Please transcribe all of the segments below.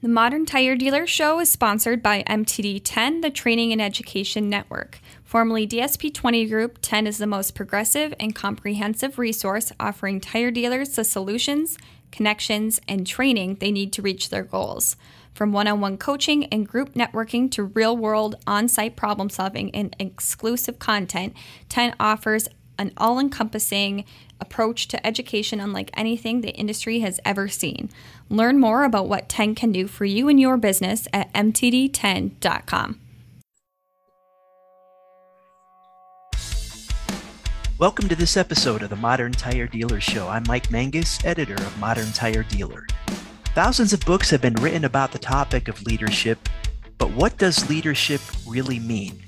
The Modern Tire Dealer Show is sponsored by MTD 10, the Training and Education Network. Formerly DSP 20 Group, 10 is the most progressive and comprehensive resource offering tire dealers the solutions, connections, and training they need to reach their goals. From one on one coaching and group networking to real world on site problem solving and exclusive content, 10 offers an all encompassing approach to education unlike anything the industry has ever seen. Learn more about what 10 can do for you and your business at mtd10.com. Welcome to this episode of the Modern Tire Dealer Show. I'm Mike Manges, editor of Modern Tire Dealer. Thousands of books have been written about the topic of leadership, but what does leadership really mean?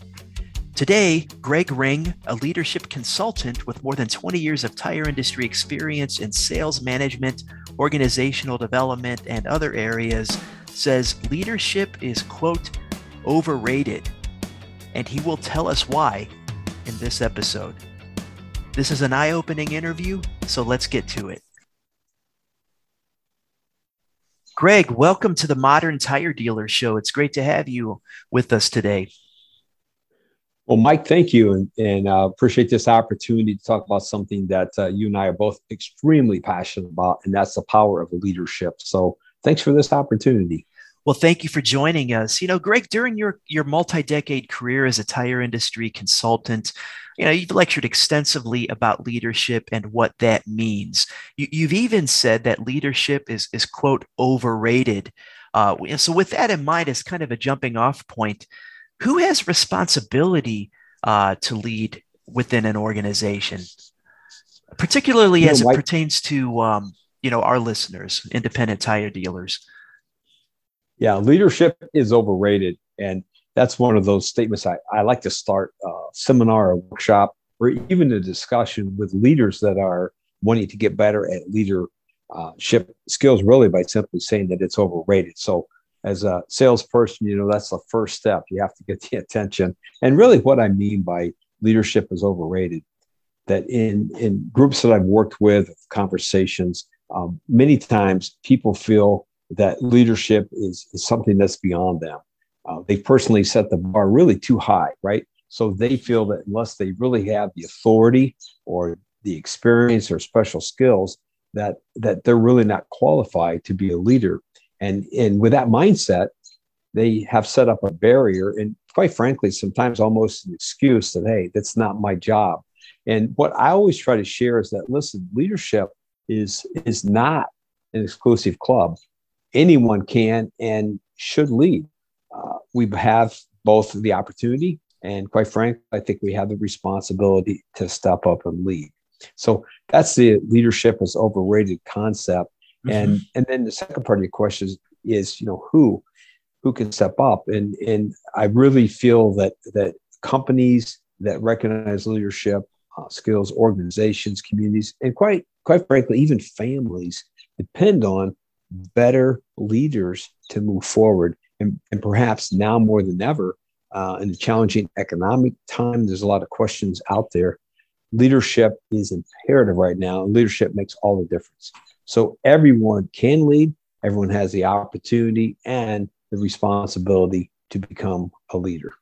Today, Greg Ring, a leadership consultant with more than 20 years of tire industry experience in sales management, organizational development, and other areas, says leadership is, quote, overrated. And he will tell us why in this episode. This is an eye opening interview, so let's get to it. Greg, welcome to the Modern Tire Dealer Show. It's great to have you with us today. Well, Mike, thank you, and, and uh, appreciate this opportunity to talk about something that uh, you and I are both extremely passionate about, and that's the power of leadership. So, thanks for this opportunity. Well, thank you for joining us. You know, Greg, during your your multi-decade career as a tire industry consultant, you know, you've lectured extensively about leadership and what that means. You, have even said that leadership is is quote overrated. Uh, so, with that in mind, as kind of a jumping off point, who has responsibility uh, to lead within an organization, particularly you as know, it pertains to um, you know our listeners, independent tire dealers? Yeah, leadership is overrated, and that's one of those statements I, I like to start a seminar, a workshop, or even a discussion with leaders that are wanting to get better at leadership skills, really by simply saying that it's overrated. So as a salesperson, you know, that's the first step. You have to get the attention. And really, what I mean by leadership is overrated. That in in groups that I've worked with, conversations, um, many times people feel that leadership is, is something that's beyond them. Uh, they personally set the bar really too high, right? So they feel that unless they really have the authority or the experience or special skills, that that they're really not qualified to be a leader and, and with that mindset, they have set up a barrier and quite frankly, sometimes almost an excuse that, hey, that's not my job. And what I always try to share is that listen, leadership is is not an exclusive club. Anyone can and should lead. Uh, we have both the opportunity and quite frankly, I think we have the responsibility to step up and lead. So that's the leadership is overrated concept. And and then the second part of your question is, is you know who who can step up and and I really feel that that companies that recognize leadership uh, skills, organizations, communities, and quite quite frankly, even families depend on better leaders to move forward. And, and perhaps now more than ever, uh, in a challenging economic time, there's a lot of questions out there. Leadership is imperative right now, leadership makes all the difference. So everyone can lead, everyone has the opportunity and the responsibility to become a leader.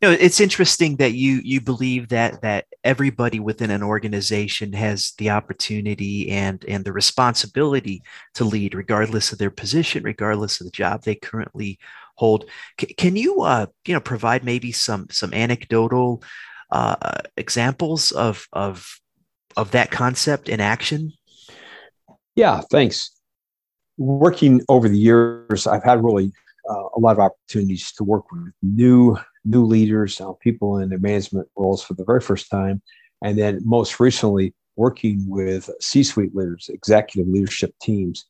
You know, it's interesting that you you believe that that everybody within an organization has the opportunity and and the responsibility to lead, regardless of their position, regardless of the job they currently hold. C- can you uh, you know provide maybe some some anecdotal uh, examples of of of that concept in action? Yeah, thanks. Working over the years, I've had really uh, a lot of opportunities to work with new new leaders, uh, people in management roles for the very first time, and then most recently working with C-suite leaders, executive leadership teams.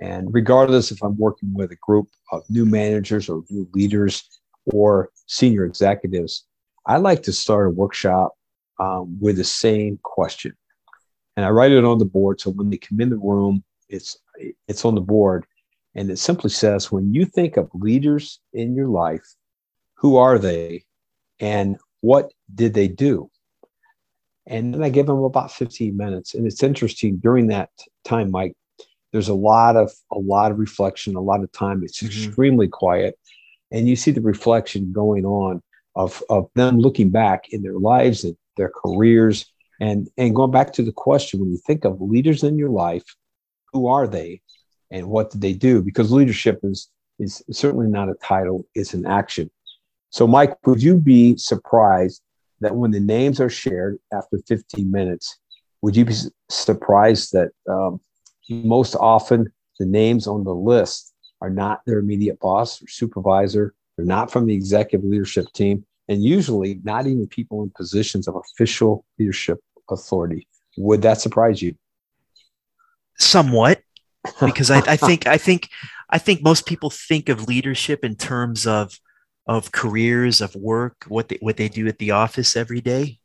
And regardless if I'm working with a group of new managers or new leaders or senior executives, I like to start a workshop um, with the same question and I write it on the board. So when they come in the room, it's it's on the board, and it simply says, when you think of leaders in your life, who are they, and what did they do? And then I give them about 15 minutes. And it's interesting during that time, Mike, there's a lot of a lot of reflection, a lot of time. It's mm-hmm. extremely quiet, and you see the reflection going on of of them looking back in their lives and their careers, and and going back to the question: when you think of leaders in your life, who are they, and what did they do? Because leadership is is certainly not a title; it's an action. So, Mike, would you be surprised that when the names are shared after 15 minutes, would you be surprised that um, most often the names on the list are not their immediate boss or supervisor. They're not from the executive leadership team, and usually not even people in positions of official leadership authority. Would that surprise you? Somewhat, because I, I think I think I think most people think of leadership in terms of of careers, of work, what they what they do at the office every day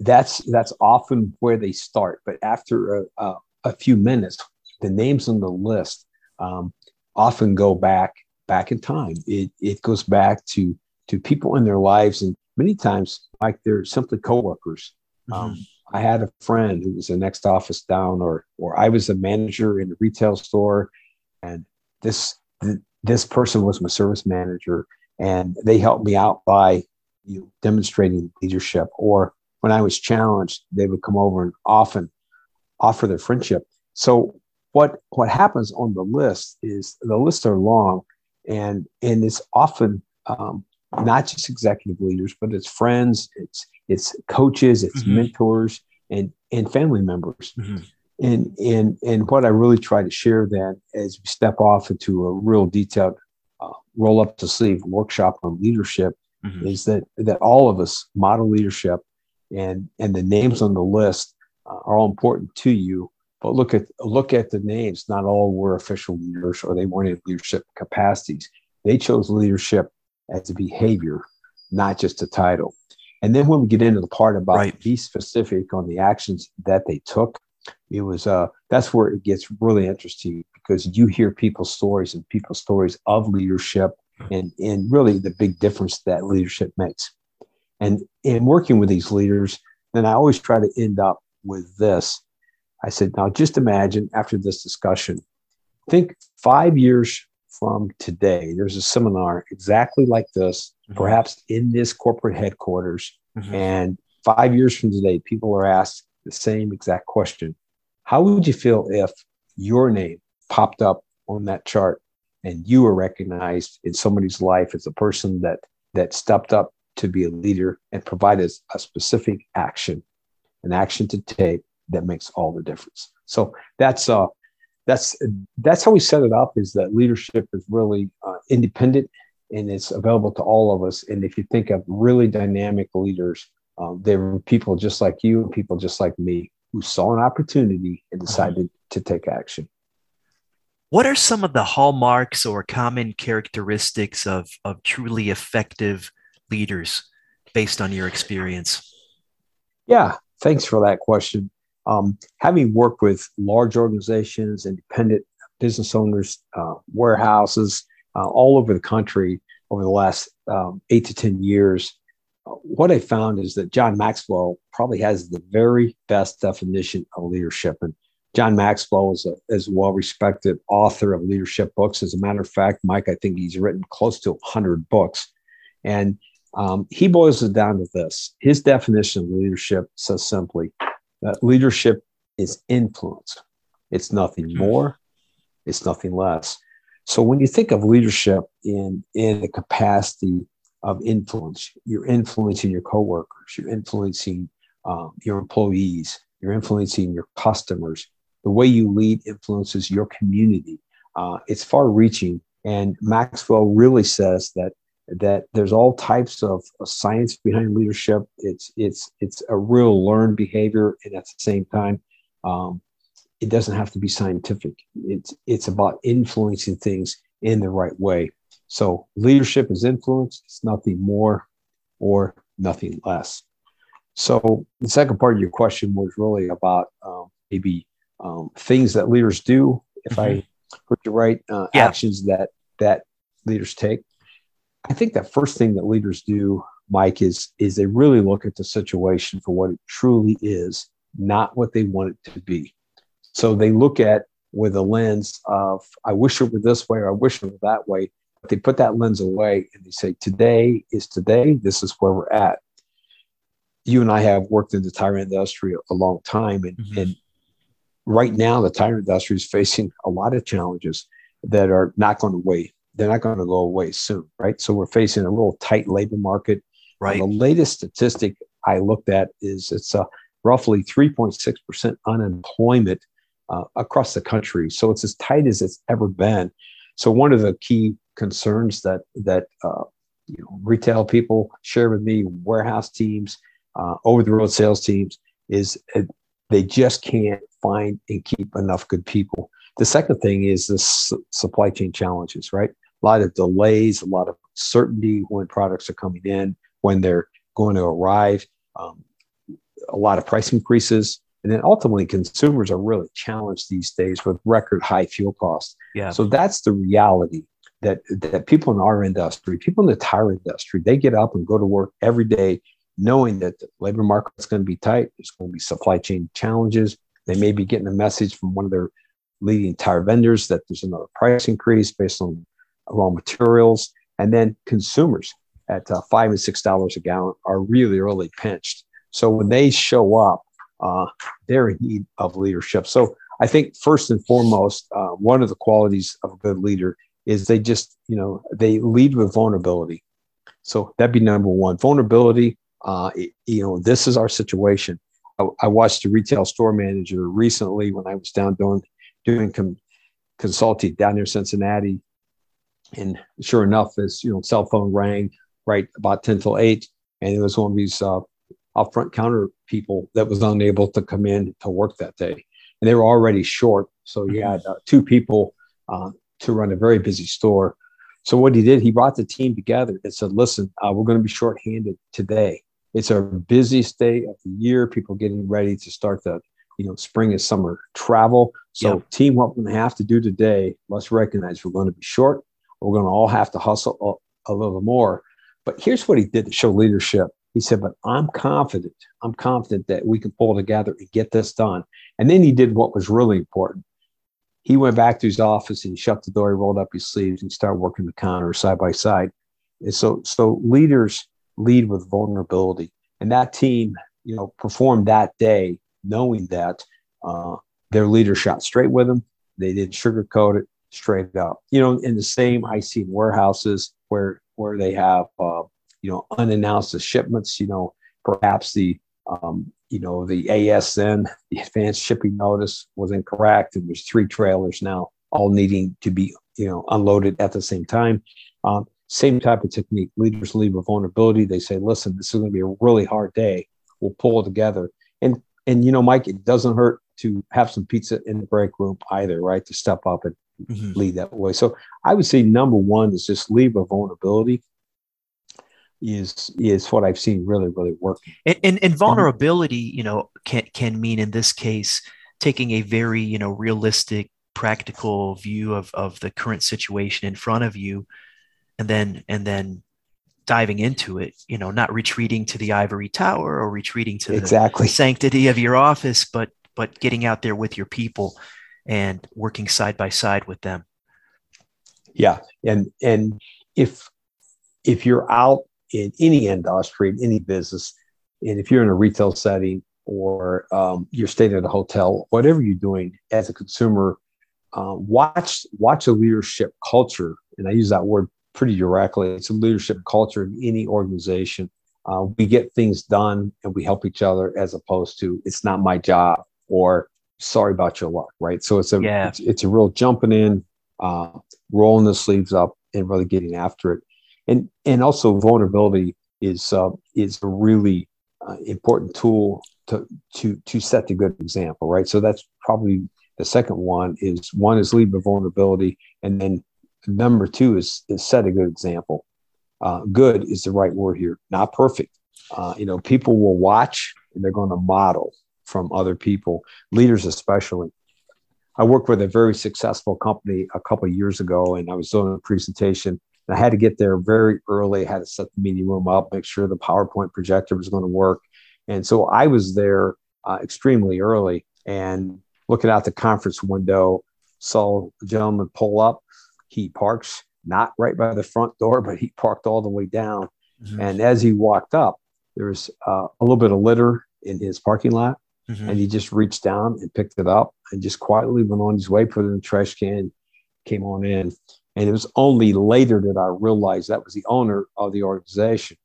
that's that's often where they start. But after a, a, a few minutes, the names on the list um, often go back back in time. It it goes back to to people in their lives, and many times, like they're simply coworkers. Mm-hmm. Um, I had a friend who was the next office down, or or I was a manager in a retail store, and this this person was my service manager, and they helped me out by you know, demonstrating leadership. Or when I was challenged, they would come over and often offer their friendship. So what what happens on the list is the lists are long, and and it's often um, not just executive leaders, but it's friends, it's it's coaches, it's mm-hmm. mentors, and and family members. Mm-hmm. And and and what I really try to share then as we step off into a real detailed uh, roll up the sleeve workshop on leadership mm-hmm. is that that all of us model leadership and and the names on the list uh, are all important to you but look at look at the names not all were official leaders or they weren't in leadership capacities they chose leadership as a behavior not just a title and then when we get into the part about right. be specific on the actions that they took it was uh that's where it gets really interesting because you hear people's stories and people's stories of leadership and and really the big difference that leadership makes and in working with these leaders, then I always try to end up with this. I said, now just imagine after this discussion, think five years from today, there's a seminar exactly like this, mm-hmm. perhaps in this corporate headquarters. Mm-hmm. And five years from today, people are asked the same exact question How would you feel if your name popped up on that chart and you were recognized in somebody's life as a person that that stepped up to be a leader and provided a specific action, an action to take that makes all the difference. So that's uh, that's that's how we set it up. Is that leadership is really uh, independent and it's available to all of us. And if you think of really dynamic leaders, um, they were people just like you and people just like me who saw an opportunity and decided mm-hmm. to take action. What are some of the hallmarks or common characteristics of, of truly effective leaders based on your experience? Yeah, thanks for that question. Um, having worked with large organizations, independent business owners, uh, warehouses uh, all over the country over the last um, eight to 10 years, uh, what I found is that John Maxwell probably has the very best definition of leadership. And John Maxwell is a, is a well respected author of leadership books. As a matter of fact, Mike, I think he's written close to 100 books. And um, he boils it down to this his definition of leadership says simply that leadership is influence, it's nothing hmm. more, it's nothing less. So when you think of leadership in, in the capacity of influence, you're influencing your coworkers, you're influencing um, your employees, you're influencing your customers. The way you lead influences your community. Uh, it's far reaching. And Maxwell really says that that there's all types of, science behind leadership. It's it's it's a real learned behavior, and at the same time, um, it doesn't have to be scientific. It's it's about influencing things in the right way. So leadership is influence. It's nothing more or nothing less. So the second part of your question was really about um, maybe um, things that leaders do. If mm-hmm. I heard you right, uh, yeah. actions that that leaders take. I think the first thing that leaders do, Mike, is is they really look at the situation for what it truly is, not what they want it to be. So they look at with a lens of, I wish it were this way or I wish it were that way. But they put that lens away and they say, today is today. This is where we're at. You and I have worked in the tire industry a long time. And, mm-hmm. and right now, the tire industry is facing a lot of challenges that are not going to wait. They're not going to go away soon, right? So we're facing a real tight labor market. Right. And the latest statistic I looked at is it's a roughly 3.6% unemployment uh, across the country. So it's as tight as it's ever been. So one of the key concerns that that uh, you know, retail people share with me, warehouse teams, uh, over the road sales teams, is uh, they just can't find and keep enough good people. The second thing is this supply chain challenges, right? A lot of delays, a lot of uncertainty when products are coming in, when they're going to arrive, um, a lot of price increases. And then ultimately, consumers are really challenged these days with record high fuel costs. Yeah. So that's the reality that that people in our industry, people in the tire industry, they get up and go to work every day knowing that the labor market's going to be tight. There's going to be supply chain challenges. They may be getting a message from one of their leading tire vendors that there's another price increase based on raw materials. And then consumers at uh, five and six dollars a gallon are really, really pinched. So when they show up, uh, they're in need of leadership. So I think first and foremost, uh, one of the qualities of a good leader is they just, you know, they lead with vulnerability. So that'd be number one. Vulnerability. Uh, you know, this is our situation. I, I, watched a retail store manager recently when I was down doing doing com- consulting down near Cincinnati, and sure enough, this you know cell phone rang right about ten till eight, and it was one of these uh, up front counter people that was unable to come in to work that day. And they were already short. So he mm-hmm. had uh, two people uh, to run a very busy store. So what he did, he brought the team together and said, listen, uh, we're going to be short-handed today. It's our busiest day of the year. People getting ready to start the, you know, spring and summer travel. So yep. team, what we're going to have to do today, let's recognize we're going to be short. We're going to all have to hustle a, a little more. But here's what he did to show leadership. He said, but I'm confident, I'm confident that we can pull together and get this done. And then he did what was really important. He went back to his office and he shut the door, he rolled up his sleeves and started working the counter side by side. And so, so leaders lead with vulnerability. And that team, you know, performed that day knowing that uh, their leader shot straight with them. They didn't sugarcoat it straight up. You know, in the same I see warehouses where where they have uh, you know, unannounced shipments, you know, perhaps the, um, you know, the ASN, the advanced shipping notice was incorrect. And there's three trailers now all needing to be, you know, unloaded at the same time. Um, same type of technique. Leaders leave a vulnerability. They say, listen, this is going to be a really hard day. We'll pull together. And, and, you know, Mike, it doesn't hurt to have some pizza in the break room either, right? To step up and mm-hmm. lead that way. So I would say number one is just leave a vulnerability is is what I've seen really really work. And, and, and vulnerability, you know, can can mean in this case taking a very you know realistic, practical view of of the current situation in front of you, and then and then diving into it. You know, not retreating to the ivory tower or retreating to exactly the sanctity of your office, but but getting out there with your people and working side by side with them. Yeah, and and if if you're out in any industry, in any business. And if you're in a retail setting or um, you're staying at a hotel, whatever you're doing as a consumer, uh, watch watch a leadership culture, and I use that word pretty directly. It's a leadership culture in any organization. Uh, we get things done and we help each other, as opposed to it's not my job or sorry about your luck, right? So it's a yeah. it's, it's a real jumping in, uh, rolling the sleeves up, and really getting after it and and also vulnerability is uh, is a really uh, important tool to to to set the good example, right? So that's probably the second one is one is lead with vulnerability, and then number two is is set a good example. Uh, good is the right word here, not perfect. Uh, you know, people will watch and they're going to model from other people, leaders especially. I worked with a very successful company a couple years ago, and I was doing a presentation I had to get there very early. I had to set the meeting room up, make sure the PowerPoint projector was going to work. And so I was there uh, extremely early. And looking out the conference window, saw a gentleman pull up. He parks not right by the front door, but he parked all the way down. Mm-hmm. And as he walked up, there was uh, a little bit of litter in his parking lot. Mm-hmm. And he just reached down and picked it up and just quietly went on his way, put it in the trash can, came on in. And it was only later that I realized that was the owner of the organization.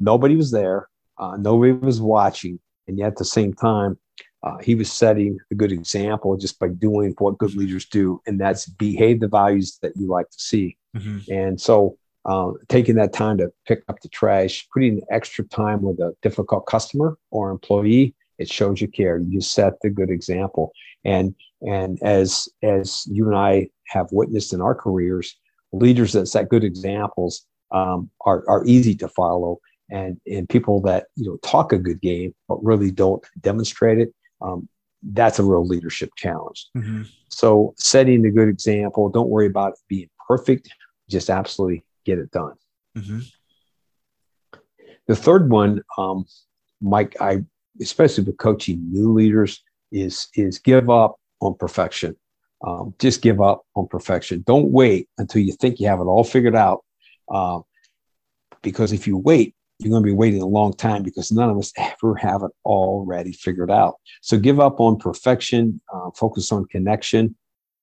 Nobody was there, uh, nobody was watching. And yet at the same time, uh, he was setting a good example just by doing what good leaders do, and that's behave the values that you like to see. Mm-hmm. And so, uh, taking that time to pick up the trash, putting extra time with a difficult customer or employee, it shows you care. You set the good example. And and as as you and I have witnessed in our careers, leaders that set good examples um, are are easy to follow. And and people that you know talk a good game but really don't demonstrate it. Um, that's a real leadership challenge. Mm-hmm. So setting the good example. Don't worry about being perfect. Just absolutely get it done. Mm-hmm. The third one, um, Mike, I especially with coaching new leaders, is is give up on perfection. Um, just give up on perfection. Don't wait until you think you have it all figured out, uh, because if you wait, you're going to be waiting a long time because none of us ever have it already figured out. So give up on perfection. Uh, focus on connection.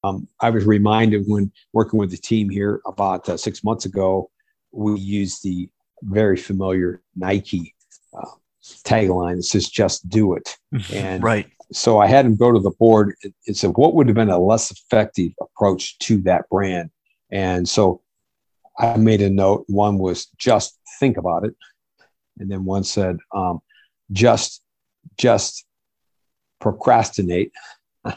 Um, I was reminded when working with the team here about uh, six months ago, we used the very familiar Nike uh, tagline that says "Just do it." And right. So I had him go to the board and said, "What would have been a less effective approach to that brand?" And so I made a note. One was just think about it, and then one said, um, "Just, just procrastinate."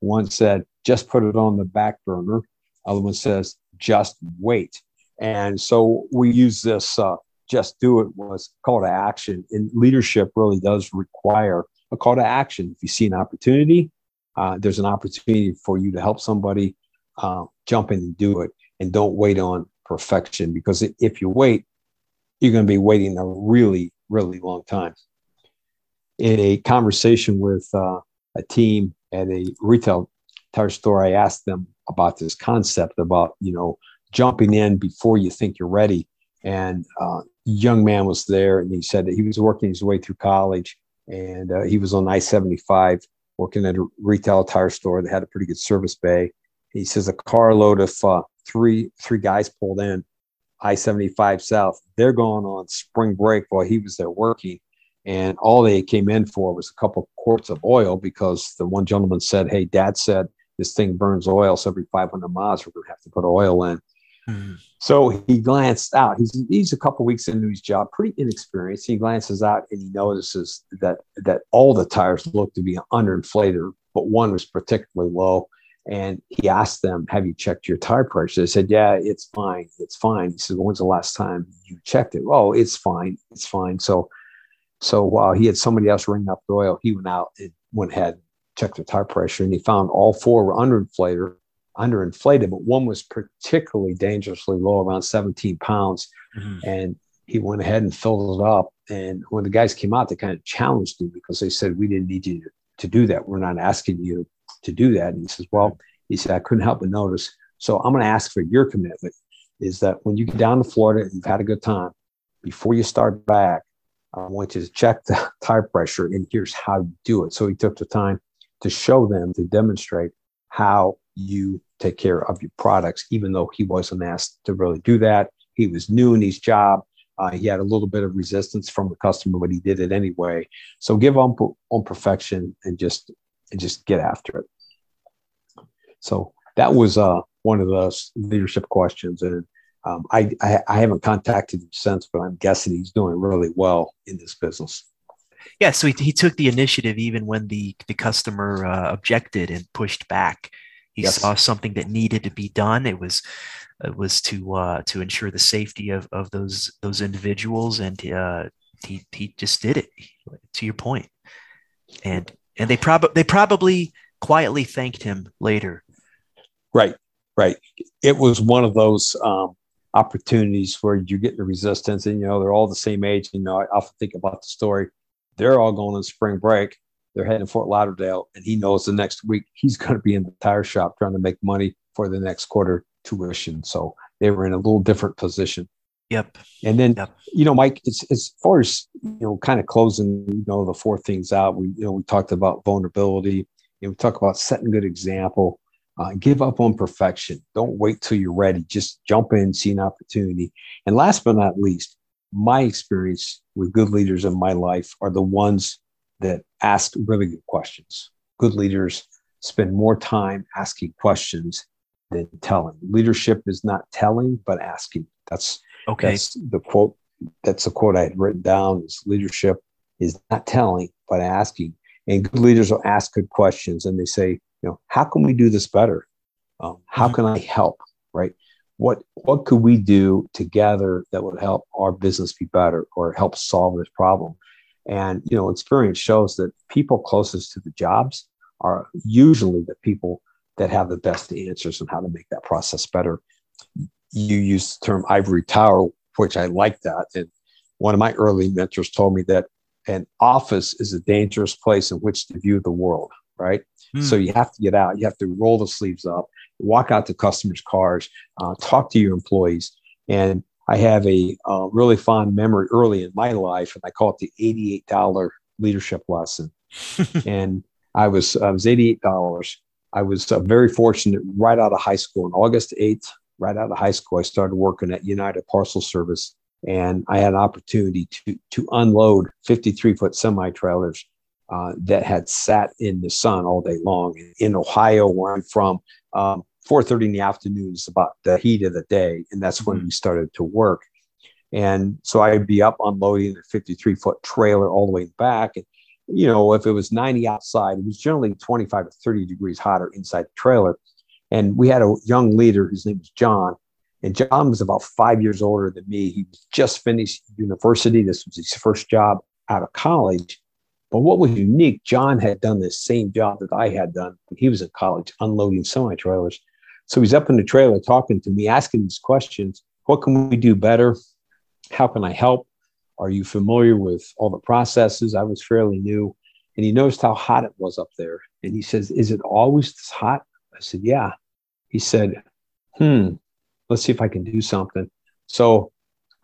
one said, "Just put it on the back burner." Other one says, "Just wait." And so we use this uh, just do it was call to action. And leadership really does require a call to action. If you see an opportunity, uh, there's an opportunity for you to help somebody uh, jump in and do it. And don't wait on perfection because if you wait, you're going to be waiting a really, really long time. In a conversation with uh, a team at a retail tire store, I asked them about this concept about, you know, jumping in before you think you're ready. And uh, young man was there and he said that he was working his way through college and uh, he was on I-75 working at a retail tire store that had a pretty good service bay. He says a carload of uh, three three guys pulled in I-75 South. They're going on spring break while he was there working. And all they came in for was a couple quarts of oil because the one gentleman said, Hey, dad said this thing burns oil. So every 500 miles, we're going to have to put oil in. Mm-hmm. So he glanced out. He's he's a couple weeks into his job, pretty inexperienced. He glances out and he notices that that all the tires look to be underinflated, but one was particularly low. And he asked them, "Have you checked your tire pressure?" They said, "Yeah, it's fine. It's fine." He said, "When's the last time you checked it?" "Oh, it's fine. It's fine." So, so while he had somebody else ring up the oil, he went out and went ahead checked the tire pressure, and he found all four were underinflated underinflated, but one was particularly dangerously low, around 17 pounds. Mm-hmm. And he went ahead and filled it up. And when the guys came out, they kind of challenged him because they said, We didn't need you to, to do that. We're not asking you to do that. And he says, Well, he said, I couldn't help but notice. So I'm going to ask for your commitment is that when you get down to Florida and you've had a good time, before you start back, I want you to check the tire pressure and here's how you do it. So he took the time to show them, to demonstrate how you take care of your products, even though he wasn't asked to really do that. He was new in his job. Uh, he had a little bit of resistance from the customer, but he did it anyway. So give on on perfection and just and just get after it. So that was uh, one of those leadership questions, and um, I, I, I haven't contacted him since, but I'm guessing he's doing really well in this business. Yeah, so he, he took the initiative even when the the customer uh, objected and pushed back. He yes. saw something that needed to be done. It was it was to uh, to ensure the safety of, of those those individuals, and uh, he he just did it. To your point, and and they probably they probably quietly thanked him later. Right, right. It was one of those um, opportunities where you get the resistance, and you know they're all the same age. You know, I often think about the story. They're all going on spring break they're heading to Fort Lauderdale, and he knows the next week he's going to be in the tire shop trying to make money for the next quarter tuition. So they were in a little different position. Yep. And then, yep. you know, Mike, as, as far as, you know, kind of closing, you know, the four things out, we, you know, we talked about vulnerability, and we talk about setting good example, uh, give up on perfection. Don't wait till you're ready. Just jump in, see an opportunity. And last but not least, my experience with good leaders in my life are the ones that ask really good questions. Good leaders spend more time asking questions than telling. Leadership is not telling, but asking. That's okay. That's the quote. That's the quote I had written down. Is leadership is not telling, but asking. And good leaders will ask good questions, and they say, you know, how can we do this better? Um, how mm-hmm. can I help? Right? What what could we do together that would help our business be better or help solve this problem? And you know, experience shows that people closest to the jobs are usually the people that have the best answers on how to make that process better. You use the term ivory tower, which I like that. And one of my early mentors told me that an office is a dangerous place in which to view the world, right? Mm. So you have to get out, you have to roll the sleeves up, walk out to customers' cars, uh, talk to your employees. And I have a uh, really fond memory early in my life, and I call it the $88 leadership lesson. and I was I was $88 I was uh, very fortunate right out of high school on August 8th, right out of high school, I started working at United Parcel Service and I had an opportunity to, to unload 53 foot semi trailers uh, that had sat in the sun all day long. In Ohio, where I'm from, um, 4.30 in the afternoon is about the heat of the day. And that's when mm-hmm. we started to work. And so I'd be up unloading the 53 foot trailer all the way back. And you know, if it was 90 outside, it was generally 25 to 30 degrees hotter inside the trailer. And we had a young leader, his name was John. And John was about five years older than me. He just finished university. This was his first job out of college. But what was unique, John had done the same job that I had done when he was in college, unloading semi trailers. So he's up in the trailer talking to me, asking these questions What can we do better? How can I help? Are you familiar with all the processes? I was fairly new. And he noticed how hot it was up there. And he says, Is it always this hot? I said, Yeah. He said, Hmm, let's see if I can do something. So,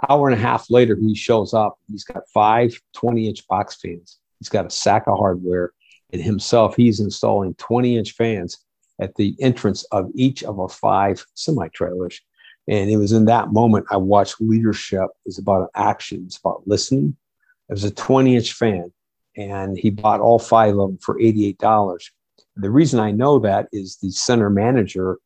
hour and a half later, he shows up. He's got five 20 inch box fans. He's got a sack of hardware. And himself, he's installing 20 inch fans at the entrance of each of our five semi trailers. And it was in that moment I watched leadership is about action, it's about listening. It was a 20 inch fan, and he bought all five of them for $88. The reason I know that is the center manager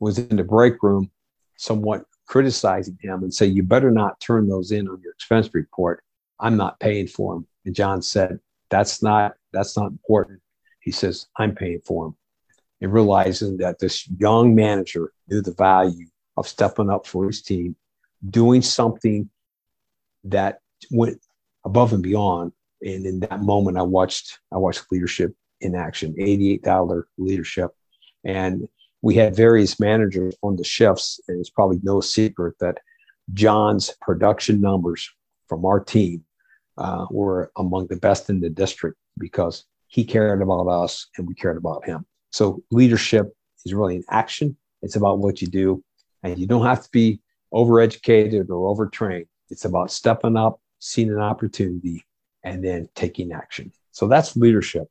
was in the break room somewhat criticizing him and say, You better not turn those in on your expense report. I'm not paying for them. And John said, That's not that's not important. He says, I'm paying for them. And realizing that this young manager knew the value of stepping up for his team, doing something that went above and beyond. And in that moment, I watched I watched leadership in action, $88 leadership. And we had various managers on the shifts, and it's probably no secret that John's production numbers from our team uh, were among the best in the district because he cared about us and we cared about him. So leadership is really an action. It's about what you do. And you don't have to be overeducated or overtrained. It's about stepping up, seeing an opportunity, and then taking action. So that's leadership.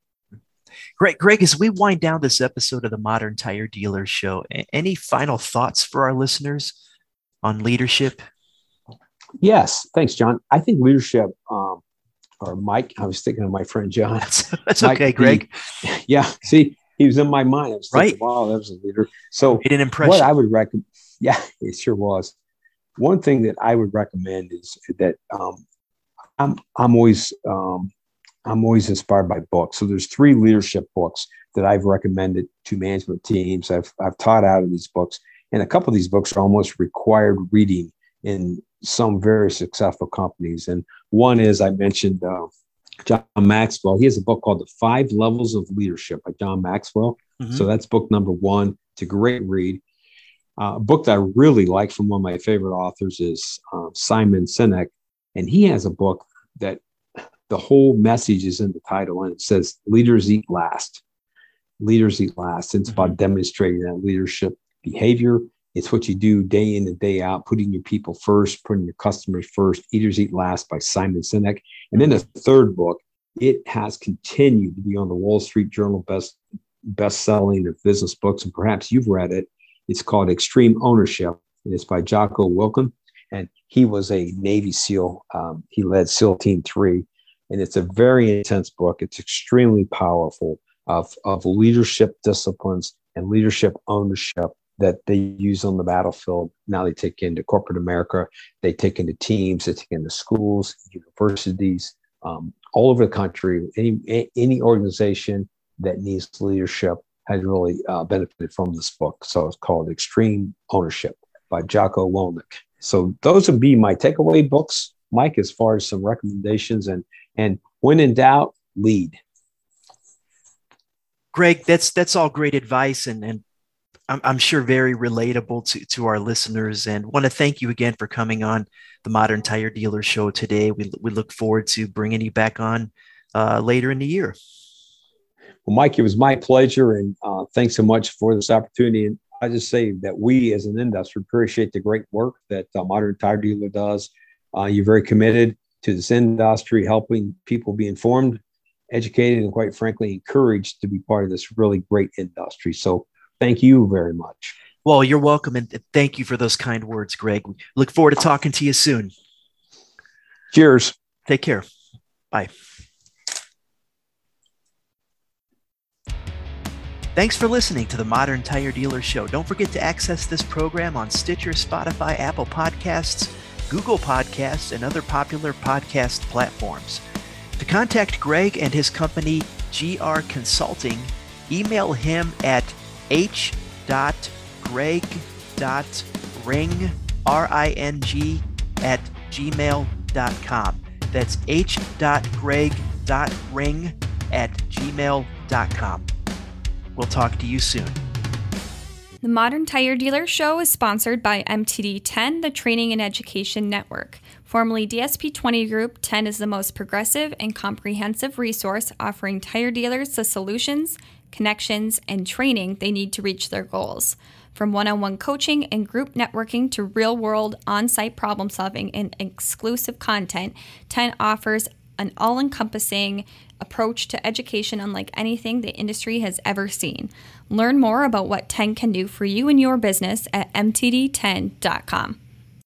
Great. Greg, as we wind down this episode of the Modern Tire Dealer Show, any final thoughts for our listeners on leadership? Yes. Thanks, John. I think leadership, um, or Mike, I was thinking of my friend John. That's, Mike, okay, Greg. yeah. See, he was in my mind. I was thinking, right. wow, that was a leader. So, it an impression. What I would recommend, yeah, it sure was. One thing that I would recommend is that um, I'm I'm always um, I'm always inspired by books. So there's three leadership books that I've recommended to management teams. I've I've taught out of these books, and a couple of these books are almost required reading in some very successful companies. And one is I mentioned uh, John Maxwell. He has a book called The Five Levels of Leadership by John Maxwell. Mm-hmm. So that's book number one. It's a great read. Uh, a book that I really like from one of my favorite authors is uh, Simon Sinek, and he has a book that the whole message is in the title and it says leaders eat last. Leaders eat last. It's about mm-hmm. demonstrating that leadership behavior. It's what you do day in and day out, putting your people first, putting your customers first. Leaders Eat Last by Simon Sinek. And then the third book, it has continued to be on the Wall Street Journal best best selling of business books, and perhaps you've read it. It's called Extreme Ownership, and it's by Jocko Willink, and he was a Navy SEAL. Um, he led SEAL Team Three, and it's a very intense book. It's extremely powerful of of leadership disciplines and leadership ownership that they use on the battlefield. Now they take into corporate America, they take into teams, they take into schools, universities, um, all over the country. Any any organization that needs leadership has really uh, benefited from this book. So it's called Extreme Ownership by Jocko Willink. So those would be my takeaway books, Mike, as far as some recommendations. And and when in doubt, lead. Greg, that's that's all great advice and and I'm, I'm sure very relatable to, to our listeners and want to thank you again for coming on the Modern Tire Dealer Show today. We, we look forward to bringing you back on uh, later in the year. Well, Mike, it was my pleasure, and uh, thanks so much for this opportunity. And I just say that we, as an industry, appreciate the great work that uh, Modern Tire Dealer does. Uh, you're very committed to this industry, helping people be informed, educated, and quite frankly, encouraged to be part of this really great industry. So, thank you very much. Well, you're welcome, and thank you for those kind words, Greg. We look forward to talking to you soon. Cheers. Take care. Bye. Thanks for listening to the Modern Tire Dealer Show. Don't forget to access this program on Stitcher, Spotify, Apple Podcasts, Google Podcasts, and other popular podcast platforms. To contact Greg and his company, GR Consulting, email him at h.greg.ring, R-I-N-G, at gmail.com. That's h.greg.ring at gmail.com. We'll talk to you soon. The Modern Tire Dealer Show is sponsored by MTD 10, the Training and Education Network. Formerly DSP 20 Group, 10 is the most progressive and comprehensive resource offering tire dealers the solutions, connections, and training they need to reach their goals. From one on one coaching and group networking to real world on site problem solving and exclusive content, 10 offers an all encompassing approach to education unlike anything the industry has ever seen. Learn more about what 10 can do for you and your business at mtd10.com.